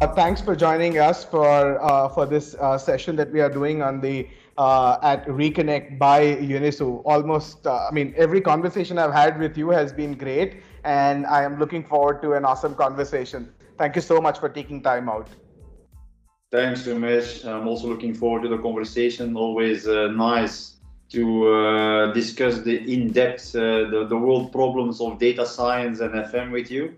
Uh, thanks for joining us for uh, for this uh, session that we are doing on the uh, at Reconnect by Unisu. Almost, uh, I mean, every conversation I've had with you has been great, and I am looking forward to an awesome conversation. Thank you so much for taking time out. Thanks, Umesh. I'm also looking forward to the conversation. Always uh, nice to discuss the in-depth, the, the world problems of data science and FM with you.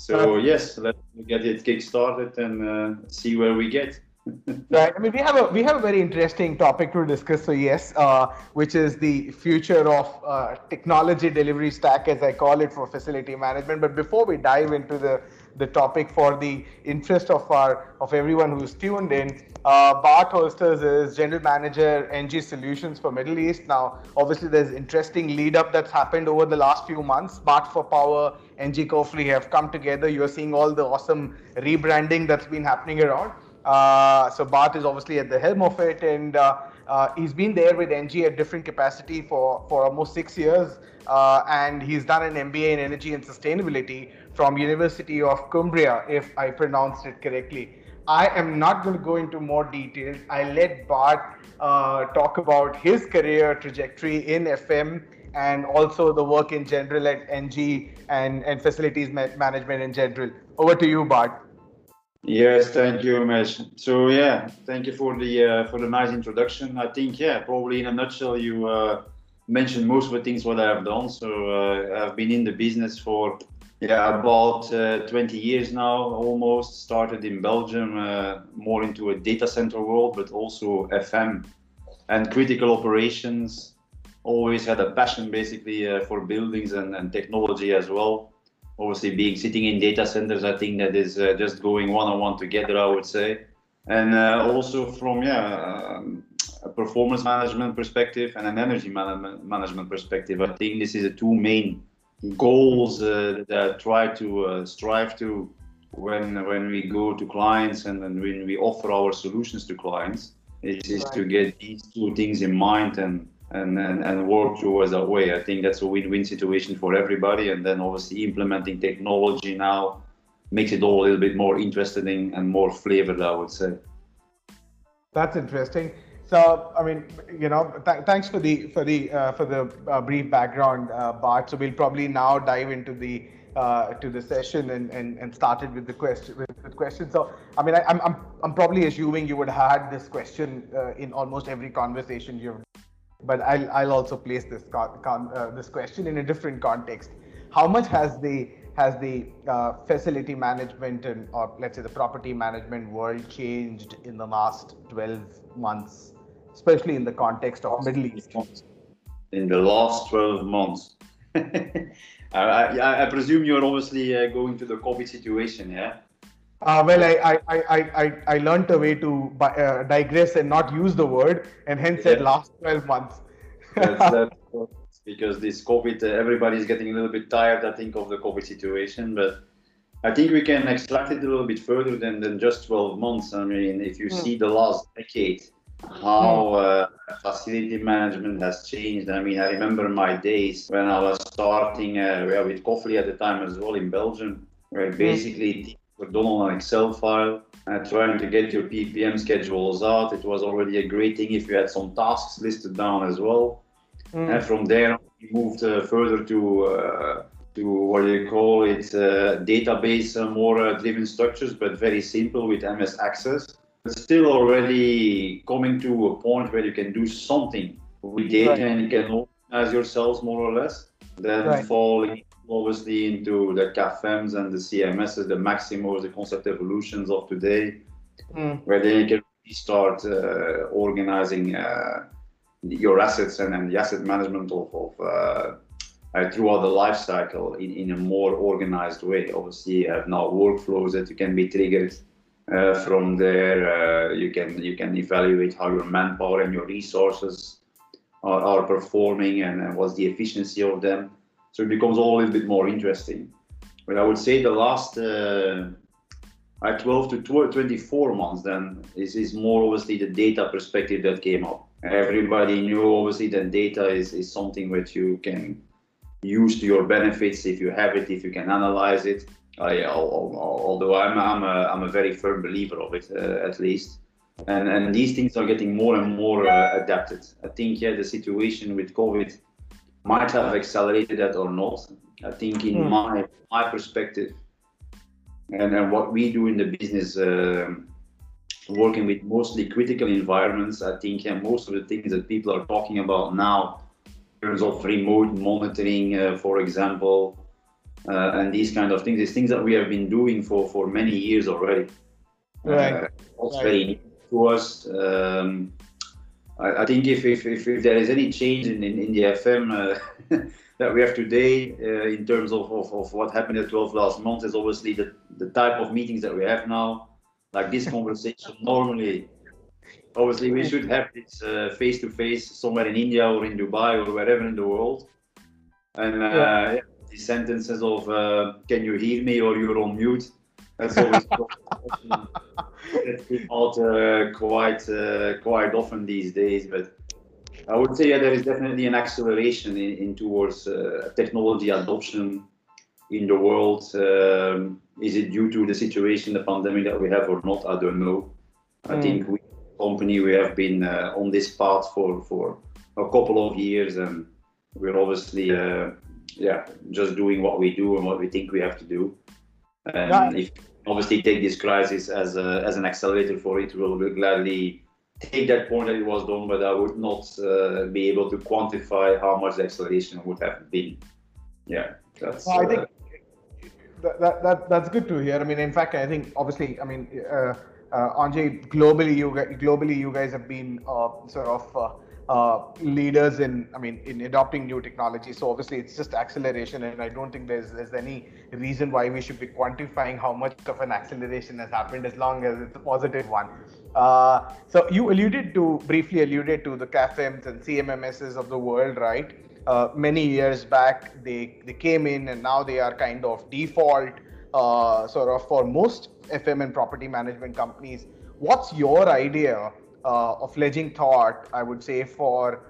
So yes, let's get it kick-started and uh, see where we get. right. I mean, we have a we have a very interesting topic to discuss. So yes, uh, which is the future of uh, technology delivery stack, as I call it, for facility management. But before we dive into the the topic for the interest of our of everyone who's tuned in. Uh, Bart Holsters is general manager ENGIE Solutions for Middle East. Now, obviously, there's interesting lead up that's happened over the last few months. Bart for Power, ENGIE Cofely have come together. You're seeing all the awesome rebranding that's been happening around. Uh, so Bart is obviously at the helm of it, and uh, uh, he's been there with ENGIE at different capacity for for almost six years, uh, and he's done an MBA in energy and sustainability from University of Cumbria, if I pronounced it correctly. I am not going to go into more details. I let Bart uh, talk about his career trajectory in FM and also the work in general at ENGIE and, and facilities ma- management in general. Over to you, Bart. Yes, thank you, Umesh. So yeah, thank you for the uh, for the nice introduction. I think yeah, probably in a nutshell, you uh, mentioned most of the things what I have done. So uh, I've been in the business for yeah, about uh, 20 years now, almost. Started in Belgium, uh, more into a data center world, but also FM and critical operations. Always had a passion basically uh, for buildings and, and, technology as well. Obviously, being sitting in data centers, I think that is uh, just going one on one together, I would say. And uh, also from yeah, um, a performance management perspective and an energy management management perspective, I think this is the two main goals uh, that I try to uh, strive to when when we go to clients and, and when we offer our solutions to clients is, is right. to get these two things in mind and and, and, and work towards that way. I think that's a win-win situation for everybody. And then obviously implementing technology now makes it all a little bit more interesting and more flavored, I would say. That's interesting. So, I mean, you know, th- thanks for the for the uh, for the uh, brief background, uh, Bart. So we'll probably now dive into the uh, to the session and, and, and started with the question with, with questions. So, I mean, I, am I'm I'm probably assuming you would have had this question uh, in almost every conversation you've. But I'll I'll also place this con, con uh, this question in a different context. How much has the has the facility management and or let's say the property management world changed in the last 12 months? Especially in the context of Middle East? In the last 12 months. I, I, I, presume you're obviously uh, going to the COVID situation, yeah? Uh, well, I, I, I, I, I learned a way to uh, digress and not use the word, and hence said last 12 months. because this COVID, uh, everybody's getting a little bit tired, I think, of the COVID situation. But I think we can extract it a little bit further than, than just 12 months. I mean, if you mm. see the last decade, how uh, facility management has changed. I mean, I remember my days when I was starting uh, with Cofely at the time as well in Belgium, where basically things were done on an Excel file. Uh, trying to get your PPM schedules out. It was already a great thing if you had some tasks listed down as well. Mm. And from there, we moved uh, further to uh, to what do you call it, uh, database more driven structures, but very simple with MS Access still already coming to a point where you can do something with data right. and you can organize yourselves more or less. Then right. falling obviously into the CAFMs and the CMSs, the Maximos, the concept evolutions of today, mm. where then you can start uh, organizing uh, your assets and, and the asset management of, of uh, uh, throughout the life cycle in, in a more organized way. Obviously, you have now workflows that you can be triggered from there, uh, you can you can evaluate how your manpower and your resources are, are performing and, and, what's the efficiency of them. So it becomes all a little bit more interesting. But I would say the last uh, 12 to 12, 24 months then is, is more obviously the data perspective that came up. Everybody knew obviously that data is, is something which you can use to your benefits if you have it, if you can analyze it I, although I'm, I'm, a, I'm a very firm believer of it, uh, at least. And, and these things are getting more and more uh, adapted. I think yeah, the situation with COVID might have accelerated that or not. I think in mm. my my perspective, and, and what we do in the business, uh, working with mostly critical environments, I think yeah, most of the things that people are talking about now, in terms of remote monitoring, uh, for example, uh, and these kind of things, is things that we have been doing for, for many years already. Right. Uh, it's right. very to us. Um, I, I, think if, if, if, if, there is any change in, in, in the FM uh, that we have today uh, in terms of, of, of what happened at 12 last month is obviously the, the type of meetings that we have now, like this conversation normally. Obviously, we should have this face to face somewhere in India or in Dubai or wherever in the world. And uh, yeah. These sentences of uh, "Can you hear me?" or "You're on mute." That's always it's out uh, quite uh, quite often these days. But I would say yeah, there is definitely an acceleration in, in towards uh, technology adoption in the world. Um, is it due to the situation, the pandemic that we have, or not? I don't know. Mm. I think we company we have been uh, on this path for for a couple of years, and we're obviously uh, yeah just doing what we do and what we think we have to do. And yeah. if obviously take this crisis as a, as an accelerator for it. We'll gladly take that point that it was done, but I would not uh, be able to quantify how much the acceleration would have been. Yeah, that's. Well, I think uh, that, that, that, that's good to hear. I mean, in fact, I think obviously, I mean, uh, uh, ENGIE, globally, you globally you guys have been uh, sort of uh, leaders in i mean in adopting new technology so obviously it's just acceleration and i don't think there's there's any reason why we should be quantifying how much of an acceleration has happened as long as it's a positive one uh, so you alluded to briefly alluded to the CAFMs and CMMSs of the world, right? Uh, many years back, they they came in and now they are kind of default, uh, sort of for most FM and property management companies. What's your idea uh, of fledging thought, I would say, for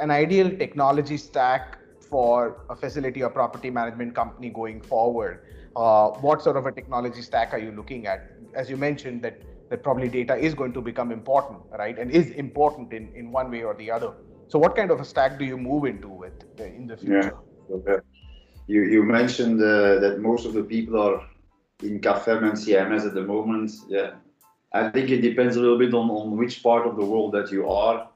an ideal technology stack for a facility or property management company going forward. Uh, what sort of a technology stack are you looking at? As you mentioned, that that probably data is going to become important, right, and is important in, in one way or the other. So, what kind of a stack do you move into with uh, in the future? Yeah. Okay. You you mentioned uh, that most of the people are in CAFM and CMS at the moment. Yeah, I think it depends a little bit on, on which part of the world that you are.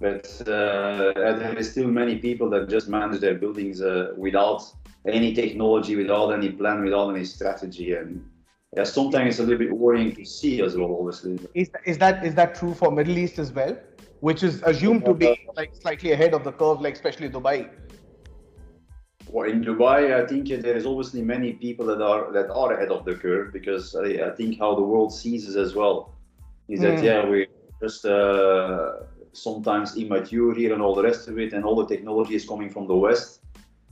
But uh, there is still many people that just manage their buildings uh, without any technology, without any plan, without any strategy. And yeah, sometimes it's a little bit worrying to see as well, obviously. Is, is that is that true for Middle East as well? Which is assumed to be like slightly ahead of the curve, like especially Dubai. Well, in Dubai, I think there is obviously many people that are that are ahead of the curve because I, I think how the world sees us as well is that mm. yeah we're just uh, sometimes immature here and all the rest of it, and all the technology is coming from the West.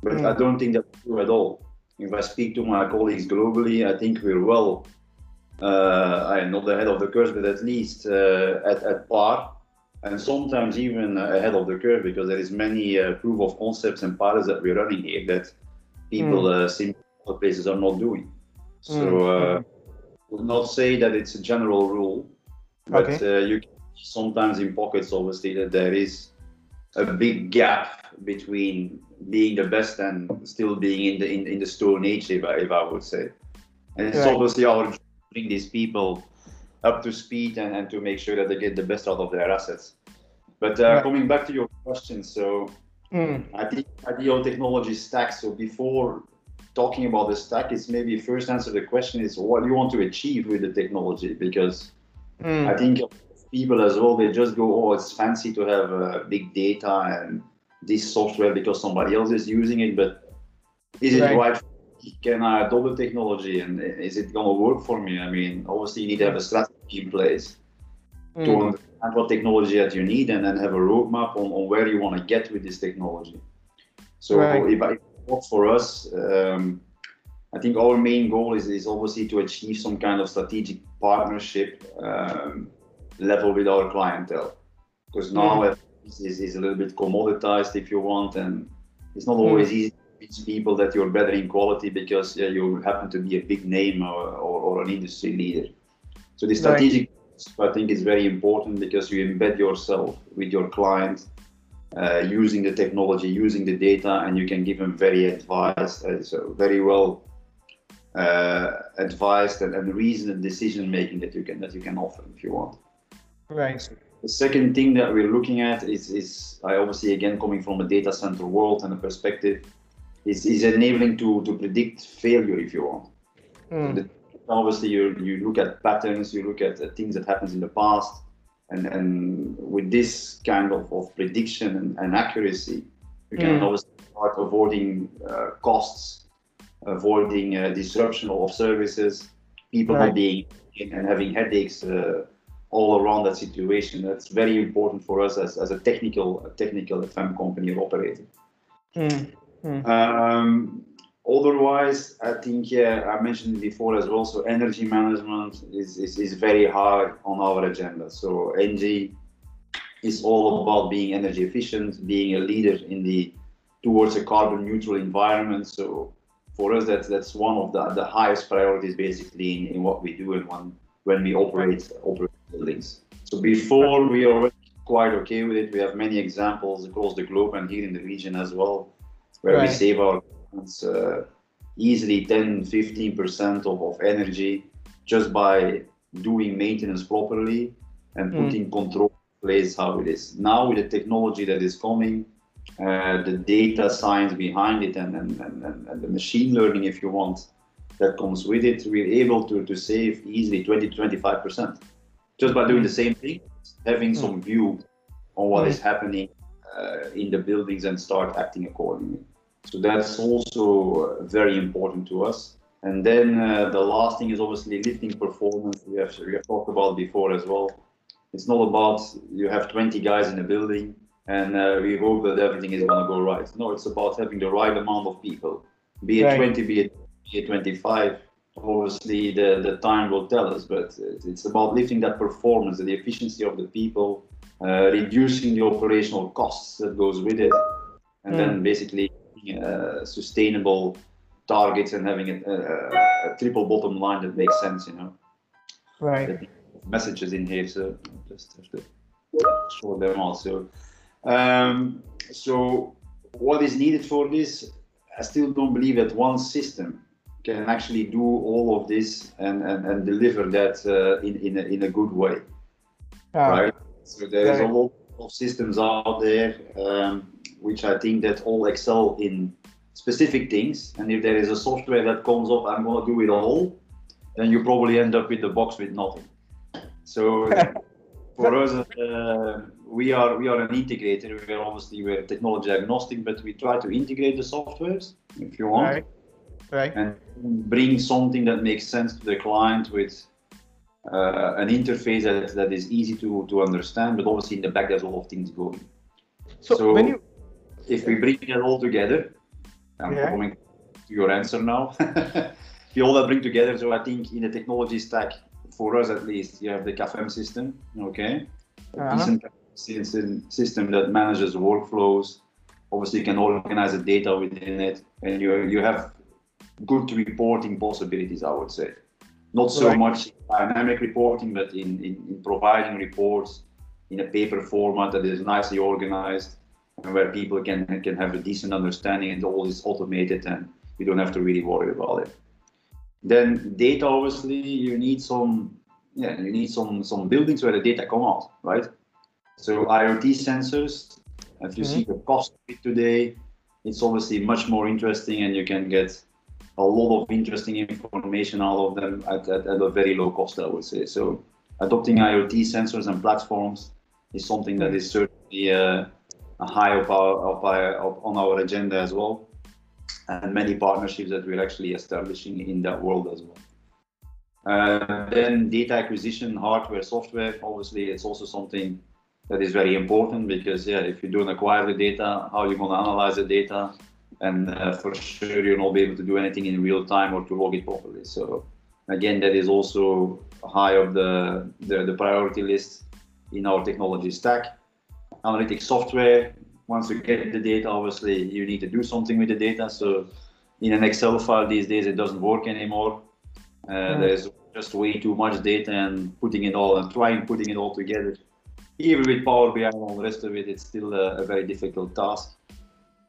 But mm. I don't think that's true at all. If I speak to my colleagues globally, I think we're well. Uh, I'm not ahead of the curve, but at least uh, at, at par and sometimes even ahead of the curve because there is many uh, proof of concepts and pilots that we're running here that people mm. uh, simply other places are not doing. So mm. uh, would not say that it's a general rule, but okay. uh, you sometimes in pockets obviously that there is a big gap between being the best and still being in the in, in the stone age, if I, if I would say. And it's right. obviously our job bring these people up to speed and, and to make sure that they get the best out of their assets. But uh, right. coming back to your question, so mm. I think ideal technology stack. So before talking about the stack, it's maybe first answer the question is what do you want to achieve with the technology? Because mm. I think people as well they just go, oh, it's fancy to have uh, big data and this software because somebody else is using it, but is it right, right can I adopt the technology and is it going to work for me? I mean, obviously, you need to have a strategy in place mm. to understand what technology that you need and then have a roadmap on, on where you want to get with this technology. So, right. if I for us, um, I think our main goal is, is obviously to achieve some kind of strategic partnership um, level with our clientele. Because now mm. is, is a little bit commoditized, if you want, and it's not always mm. easy convince people that you're better in quality because yeah, you happen to be a big name or, or, or an industry leader. So the strategic, right. I think, is very important because you embed yourself with your client, uh, using the technology, using the data, and you can give them very advice, uh, so very well uh, advised and, and reasoned decision making that you can that you can offer if you want. Right. The second thing that we're looking at is, is I obviously again coming from a data center world and a perspective, is, is enabling to, to predict failure if you want. Mm. The, obviously, you, you look at patterns, you look at things that happens in the past, and, and with this kind of, of prediction and, and accuracy, you can mm. obviously start avoiding uh, costs, avoiding uh, disruption of services, people right. being and having headaches. Uh, all around that situation. That's very important for us as, as a technical a technical FM company or operator. Mm, mm. Um, otherwise, I think yeah, I mentioned before as well. So energy management is, is, is very high on our agenda. So ENGIE is all about being energy efficient, being a leader in the towards a carbon neutral environment. So for us, that's that's one of the, the highest priorities basically in, in what we do and when when we operate operate buildings. So before we are quite okay with it. We have many examples across the globe and here in the region as well, where right. we save our clients uh, easily 10, 15% of, of energy just by doing maintenance properly and hmm. putting mm. control in place how it is. Now with the technology that is coming, uh, the data science behind it and, and, and, and the machine learning, if you want, that comes with it, we're able to, to save easily 20 25% just by doing the same thing, having mm. some view on what is happening uh, in the buildings and start acting accordingly. So that's also very important to us. And then uh, the last thing is obviously lifting performance. We have we have talked about before as well. It's not about you have 20 guys in a building and uh, we hope that everything is going to go right. No, it's about having the right amount of people, be it right. 20, be it, be it 25, obviously the, the time will tell us, but it's about lifting that performance, the efficiency of the people, uh, reducing the operational costs that goes with it, and mm. then basically uh, sustainable targets and having a, a, a, triple bottom line that makes sense, you know. Right. Messages in here, so just have to show them also. Um, so what is needed for this? I still don't believe that one system can actually do all of this and, and, and deliver that uh, in, in, a, in a good way. Ah, right? So there's a lot of systems out there um, which I think that all excel in specific things. And if there is a software that comes up, I'm going to do it all, then you probably end up with the box with nothing. So for us, uh, we are we are an integrator. We are obviously we're technology agnostic, but we try to integrate the softwares if you want. Right right. and bring something that makes sense to the client with uh, an interface that, that is easy to, to understand, but obviously in the back there's a lot of things going. So, so when you, if we bring it all together, I'm yeah. coming to your answer now. If we all that bring together, so I think in the technology stack, for us at least, you have the CAFM system, okay? Uh-huh. decent system that manages workflows. Obviously, you can organize the data within it, and you you have good reporting possibilities, I would say. Not so right. much dynamic reporting, but in, in, in, providing reports in a paper format that is nicely organized where people can can have a decent understanding and all is automated and you don't have to really worry about it. Then data, obviously, you need some yeah, you need some some buildings where the data come out, right? So IoT sensors, if you mm-hmm. see the cost of it today, it's obviously much more interesting and you can get a lot of interesting information out of them at, at, at, a very low cost, I would say. So adopting IoT sensors and platforms is something that is certainly uh, high up, our, our, on our agenda as well, and many partnerships that we're actually establishing in that world as well. Uh, then data acquisition, hardware, software. Obviously, it's also something that is very important because yeah, if you don't acquire the data, how are you going to analyze the data? and uh, for sure you'll not be able to do anything in real time or to log it properly. So again, that is also high of the, the, the priority list in our technology stack. Analytics software, once you get the data, obviously you need to do something with the data. So in an Excel file these days, it doesn't work anymore. Uh, mm. There's just way too much data and putting it all and trying putting it all together. Even with Power BI and all the rest of it, it's still a, a very difficult task.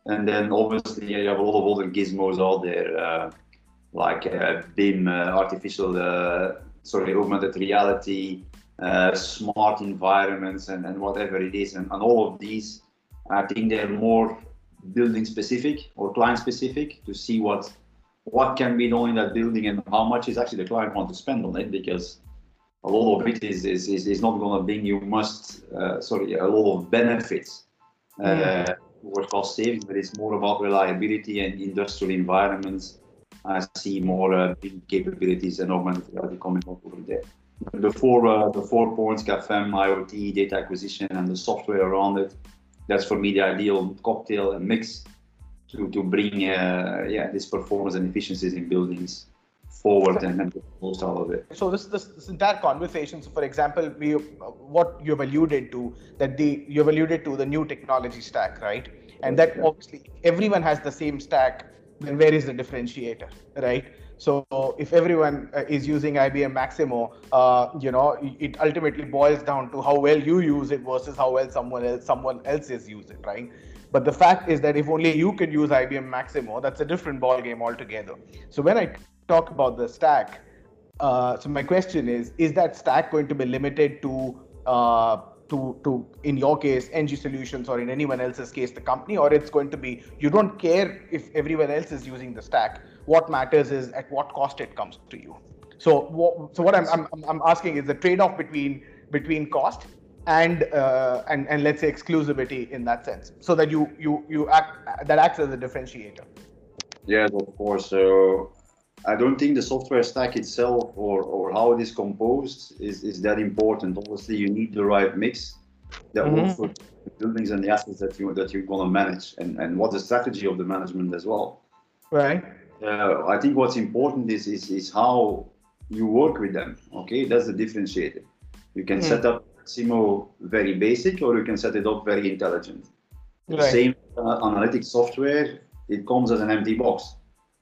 And then obviously you have a lot of other gizmos out there, uh, like uh, BIM, uh, artificial, uh, sorry, augmented reality, uh, smart environments, and, and whatever it is. And, and all of these, I think they're more building specific or client specific to see what what can be done in that building and how much is actually the client want to spend on it because a lot of it is is, is, is not going to bring you must uh, sorry a lot of benefits uh, towards cost savings but it's more about reliability and industrial environments I see more uh, capabilities and augmented reality coming up over there. The four, uh, the four points, CAFM, IoT, data acquisition, and the software around it, that's for me the ideal cocktail and mix to, to bring uh, yeah this performance and efficiencies in buildings forward and, and most out of it. So this, this, this entire conversation. So for example, we what you've alluded to that the you've alluded to the new technology stack, right? And that obviously everyone has the same stack. Then where is the differentiator, right? So if everyone uh, is using IBM Maximo, uh, you know, it ultimately boils down to how well you use it versus how well someone else someone else is using, right? But the fact is that if only you can use IBM Maximo, that's a different ball game altogether. So when I talk about the stack, uh, so my question is: Is that stack going to be limited to uh, to to in your case ENGIE Solutions or in anyone else's case the company, or it's going to be you don't care if everyone else is using the stack. What matters is at what cost it comes to you. So, so what I'm, I'm, I'm asking is the trade-off between between cost and uh, and and let's say exclusivity in that sense, so that you you you act that acts as a differentiator. Yes, of course. So I don't think the software stack itself or, or how it is composed is, is that important. Obviously, you need the right mix that mm-hmm. works for the buildings and the assets that you that you're going to manage, and and what the strategy of the management as well. Right. Uh, I think what's important is, is is how you work with them. Okay, that's the differentiator. You can mm. set up Simo very basic, or you can set it up very intelligent. Right. The same uh, analytics software, it comes as an empty box,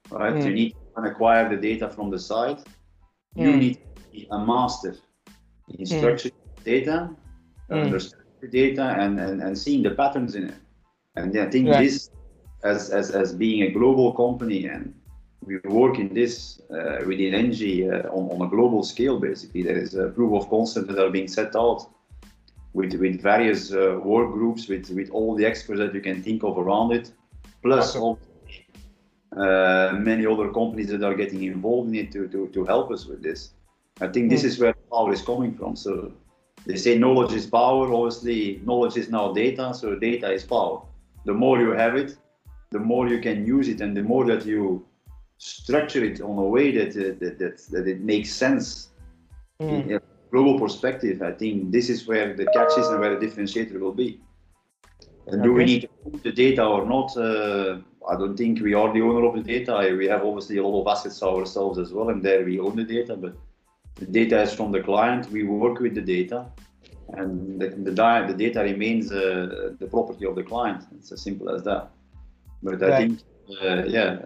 right? Mm. You need to acquire the data from the site. Mm. You need to be a master in hmm. structured data, mm. understanding the data, and, and, and seeing the patterns in it. And I think right. this, as, as, as being a global company and we work in this uh, within ENGIE uh, on, on a global scale basically. There is a proof of concept that are being set out with, with various uh, work groups, with, with all the experts that you can think of around it, plus all, uh, many other companies that are getting involved in it to, to, to help us with this. I think this mm. is where power is coming from. So they say knowledge is power. Obviously, knowledge is now data, so data is power. The more you have it, the more you can use it, and the more that you structure it on a way that uh, that, that, that it makes sense mm. in a global perspective, I think this is where the catch is and where the differentiator will be. And okay. do we need to put the data or not? Uh, I don't think we are the owner of the data. We have obviously a lot of assets ourselves as well, and there we own the data. But the data is from the client. We work with the data, and the, the, the data remains uh, the property of the client. It's as simple as that. But I think, uh, yeah,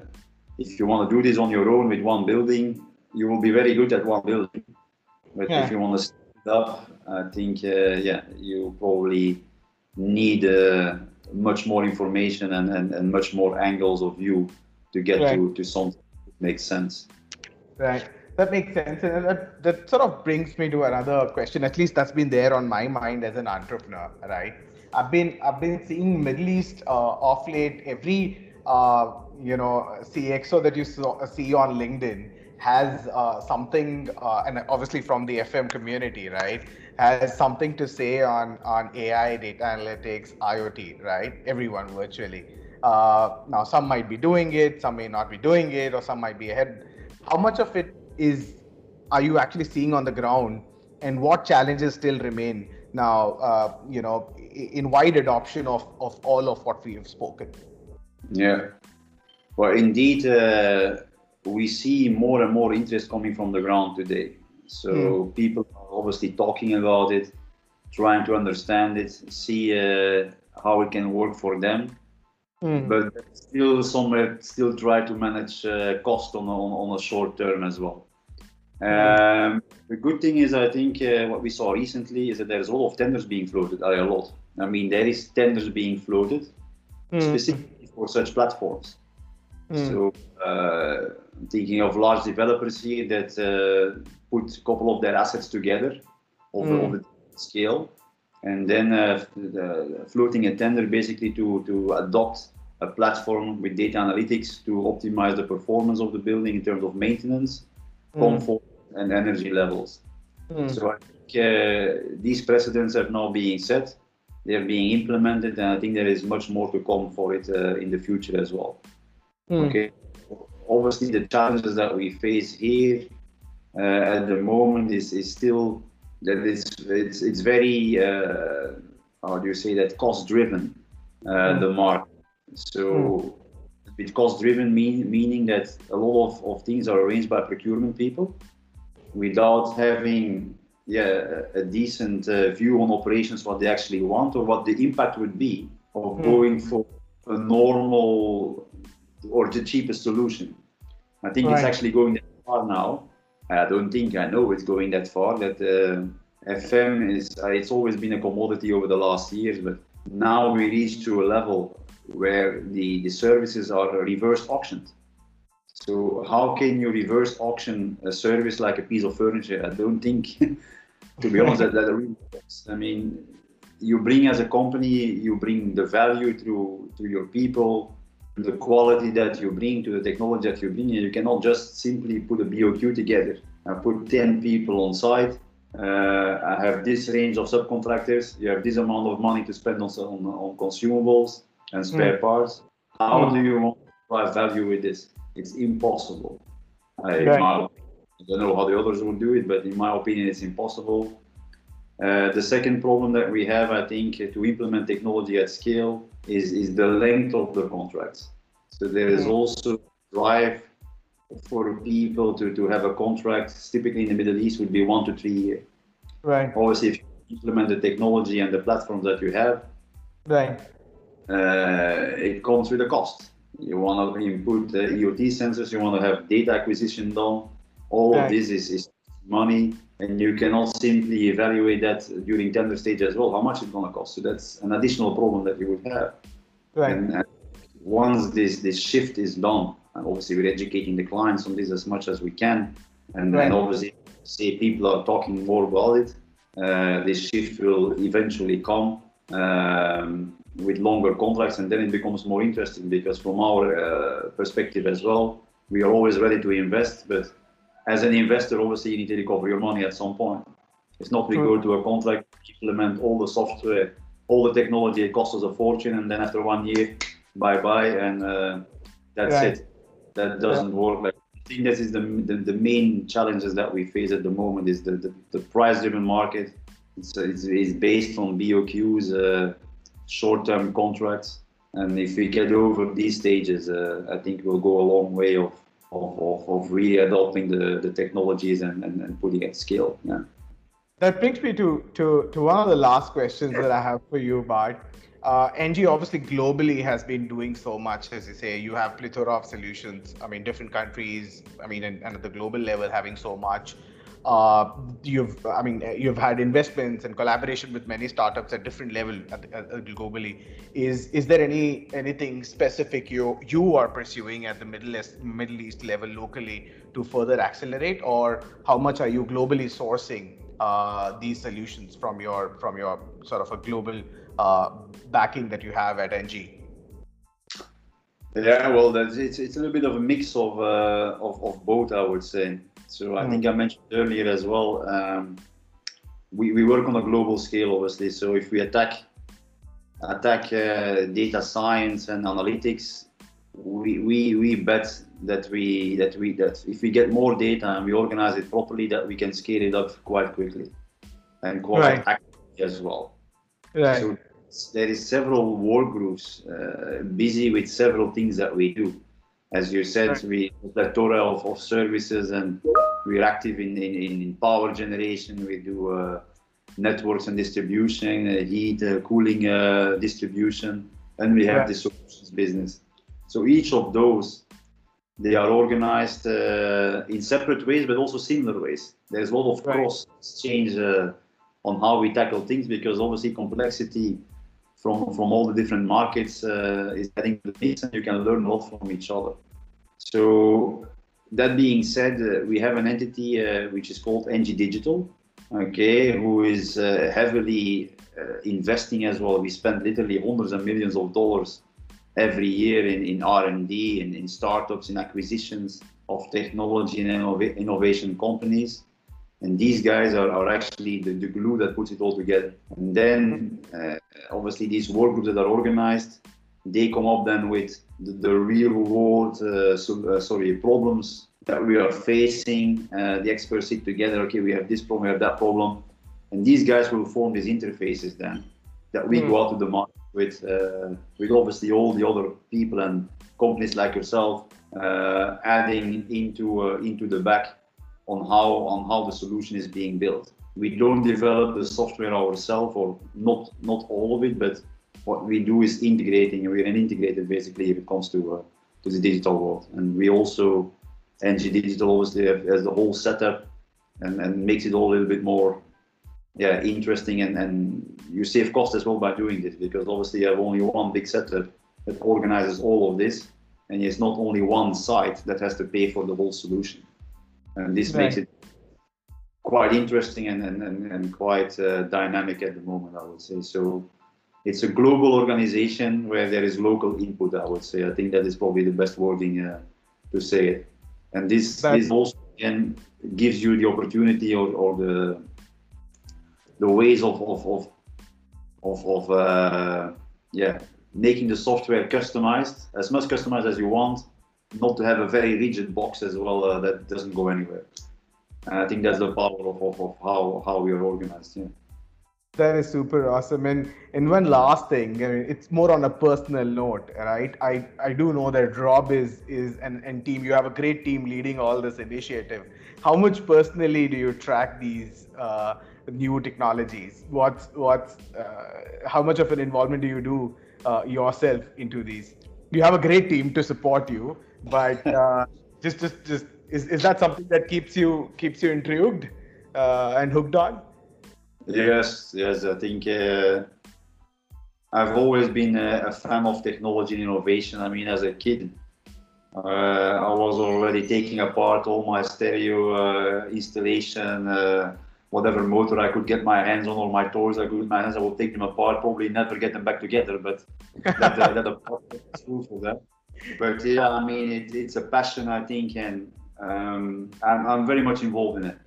if you want to do this on your own with one building, you will be very good at one building. But yeah. if you want to step up, I think, uh, yeah, you probably need uh, much more information and, and, and much more angles of view to get right. to, to something that makes sense. Right. That makes sense. And that, that sort of brings me to another question. At least that's been there on my mind as an entrepreneur, right? I've been I've been seeing Middle East uh, off late. Every uh, you know CXO that you saw, see on LinkedIn has uh, something, uh, and obviously from the FM community, right, has something to say on on AI, data analytics, IoT, right? Everyone virtually. Uh, now, some might be doing it, some may not be doing it, or some might be ahead. How much of it is are you actually seeing on the ground, and what challenges still remain now? Uh, you know, in wide adoption of of all of what we have spoken. Yeah. Well, indeed, uh, we see more and more interest coming from the ground today. So mm. people are obviously talking about it, trying to understand it, see uh, how it can work for them. Mm. But still, somewhere, still try to manage uh, cost on, on on a short term as well. Um, the good thing is, I think uh, what we saw recently is that there's a lot of tenders being floated. A lot. I mean, there is tenders being floated Mm. specifically for such platforms. Mm. So, uh, I'm thinking of large developers here that uh, put a couple of their assets together the, of the scale, and then uh, the, floating a tender basically to, to adopt a platform with data analytics to optimize the performance of the building in terms of maintenance, comfort, and energy levels. Mm. So I think uh, these precedents are now being set, they're being implemented, and I think there is much more to come for it uh, in the future as well. Mm. Okay, obviously the challenges that we face here uh, at the moment is, is still that it's it's, it's very uh, how do you say that cost driven uh, the market. So with cost driven mean, meaning that a lot of, of things are arranged by procurement people without having yeah, a decent uh, view on operations, what they actually want or what the impact would be of Mm. going for a normal or the cheapest solution. I think it's actually going that far now. I don't think I know it's going that far. That uh, FM is uh, it's always been a commodity over the last years, but now we reach to a level where the, the services are reverse auctioned. So how can you reverse auction a service like a piece of furniture? I don't think, to be honest, that, that really works. I mean, you bring as a company, you bring the value through to your people, the quality that you bring to the technology that you bring. You cannot just simply put a BOQ together and put 10 people on site. Uh, I have this range of subcontractors. You have this amount of money to spend on, on, on consumables and spare parts. How Mm. do you want to drive value with this? It's impossible. I, my- I don't know how the others will do it, but in my opinion, it's impossible. Uh, the second problem that we have, I think, uh, to implement technology at scale is, is the length of the contracts. So there is Mm. also drive for people to, to have a contract. Typically in the Middle East would be one to three years. Right. Obviously, if you implement the technology and the platforms that you have, Right. uh, it comes with a cost. You want to input the IoT sensors, you want to have data acquisition done. All Right. of this is, is money, and you cannot simply evaluate that during tender stage as well. How much it's going to cost? So that's an additional problem that you would have. Right. And, and once this this shift is done, and obviously we're educating the clients on this as much as we can, and Right. then obviously say people are talking more about it. Uh, this shift will eventually come um, with longer contracts, and then it becomes more interesting because from our uh, perspective as well, we are always ready to invest, but as an investor, obviously you need to recover your money at some point. It's not we go to a contract, implement all the software, all the technology, it costs us a fortune, and then after one year, bye bye, and uh, that's Right. it. That doesn't work. Like, I think this is the, the the main challenges that we face at the moment is the the, the price-driven market. It's, it's, it's based on BOQs, uh, short-term contracts, and if we get over these stages, uh, I think we'll go a long way of of, of, of really adopting the, the technologies and, and, and putting it at scale. Yeah. That brings me to, to, to one of the last questions that I have for you, Bart. Uh, ENGIE obviously globally has been doing so much, as you say. You have plethora of solutions. I mean, different countries. I mean, and, and at the global level, having so much. Uh, you've, I mean, you've had investments and collaboration with many startups at different level at, at, globally. Is is there any anything specific you you are pursuing at the Middle East Middle East level locally to further accelerate, or how much are you globally sourcing uh, these solutions from your from your sort of a global uh, backing that you have at ENGIE? Yeah, well, that's, it's, it's a little bit of a mix of, uh, of, of both, I would say. So I think I mentioned earlier as well, um, we, we work on a global scale, obviously. So if we attack attack uh, data science and analytics, we, we, we bet that we that we that if we get more data and we organize it properly, that we can scale it up quite quickly and quite Right. actively as well. Right. So there is several work groups uh, busy with several things that we do. As you said, Right. we plethora of, of services and we're active in, in, in power generation. We do uh, networks and distribution, uh, heat, uh, cooling uh, distribution, and we have Yeah. the solutions business. So each of those, they are organized uh, in separate ways, but also similar ways. There's a lot of Right. cross exchange uh, on how we tackle things because obviously complexity from from all the different markets uh, is getting the mix, and you can learn a lot from each other. So that being said, uh, we have an entity uh, which is called ENGIE Digital, okay, who is uh, heavily uh, investing as well. We spend literally hundreds of millions of dollars every year in, in R&D, in, in startups, in acquisitions of technology and innova- innovation companies. And these guys are, are actually the, the glue that puts it all together. And then, uh, obviously, these work groups that are organized, they come up then with the, the real world, uh, so, uh, sorry, problems that we are facing. Uh, the experts sit together. Okay, we have this problem, we have that problem, and these guys will form these interfaces then that we Hmm. go out to the market with, uh, with obviously all the other people and companies like yourself, uh, adding into uh, into the back on how on how the solution is being built. We don't develop the software ourselves, or not not all of it, but what we do is integrating. We're an integrated basically if it comes to uh, to the digital world, and we also ENGIE Digital obviously has the whole setup and, and makes it all a little bit more yeah interesting and, and you save cost as well by doing this because obviously you have only one big setup that organizes all of this and it's not only one site that has to pay for the whole solution and this makes it quite interesting and, and, and, and quite uh, dynamic at the moment i would say. So it's a global organization where there is local input i would say. I think that is probably the best wording uh, to say it. And this That's- this also again gives you the opportunity or, or the the ways of of of of, of uh, yeah making the software customized as much customized as you want not to have a very rigid box as well uh, that doesn't go anywhere and i think that's the power of, of, of how how we are organized yeah That is super awesome. And and one last thing, I mean, it's more on a personal note, right? I, I do know that Rob is is and, and team. You have a great team leading all this initiative. How much personally do you track these uh, new technologies? What's what's uh, how much of an involvement do you do uh, yourself into these? You have a great team to support you, but uh, just just just is, is that something that keeps you keeps you intrigued uh, and hooked on? Yes, yes, I think uh, I've always been a, a fan of technology and innovation. I mean, as a kid, uh, I was already taking apart all my stereo uh, installation, uh, whatever motor I could get my hands on, or my toys I could get my hands. I would take them apart, probably never get them back together. But that, that, that for that. But yeah, I mean, it, it's a passion, I think, and um, I'm, I'm very much involved in it.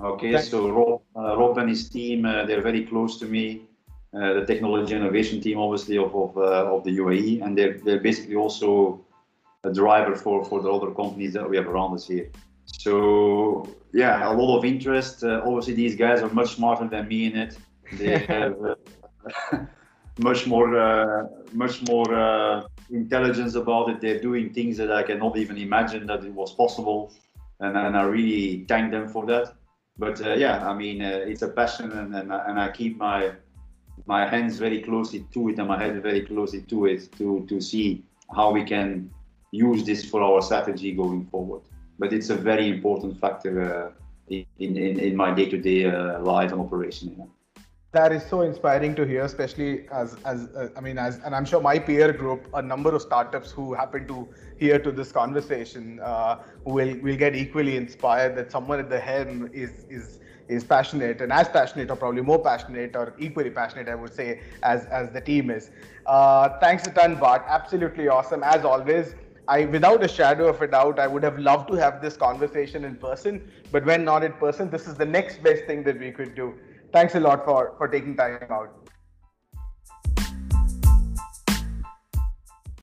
Okay, Thanks. so Rob, uh, Rob and his team, uh, they're very close to me. Uh, the technology innovation team, obviously, of of, uh, of the UAE, and they're, they're basically also a driver for, for the other companies that we have around us here. So, yeah, a lot of interest. Uh, obviously, these guys are much smarter than me in it. They have uh, much more, uh, much more uh, intelligence about it. They're doing things that I cannot even imagine that it was possible, and, and I really thank them for that but uh, yeah, I mean, uh, it's a passion, and, and, I- and I keep my my hands very closely to it and my head very closely to it to to see how we can use this for our strategy going forward. But it's a very important factor uh, in, in in my day-to-day uh, life and operation. That is so inspiring to hear, especially as as uh, I mean, as and I'm sure my peer group, a number of startups who happen to hear to this conversation, uh, will will get equally inspired that someone at the helm is is is passionate and as passionate, or probably more passionate, or equally passionate, I would say, as as the team is. Uh, thanks a ton, Bart. Absolutely awesome as always. I, without a shadow of a doubt, I would have loved to have this conversation in person. But when not in person, this is the next best thing that we could do. Thanks a lot for for taking time out.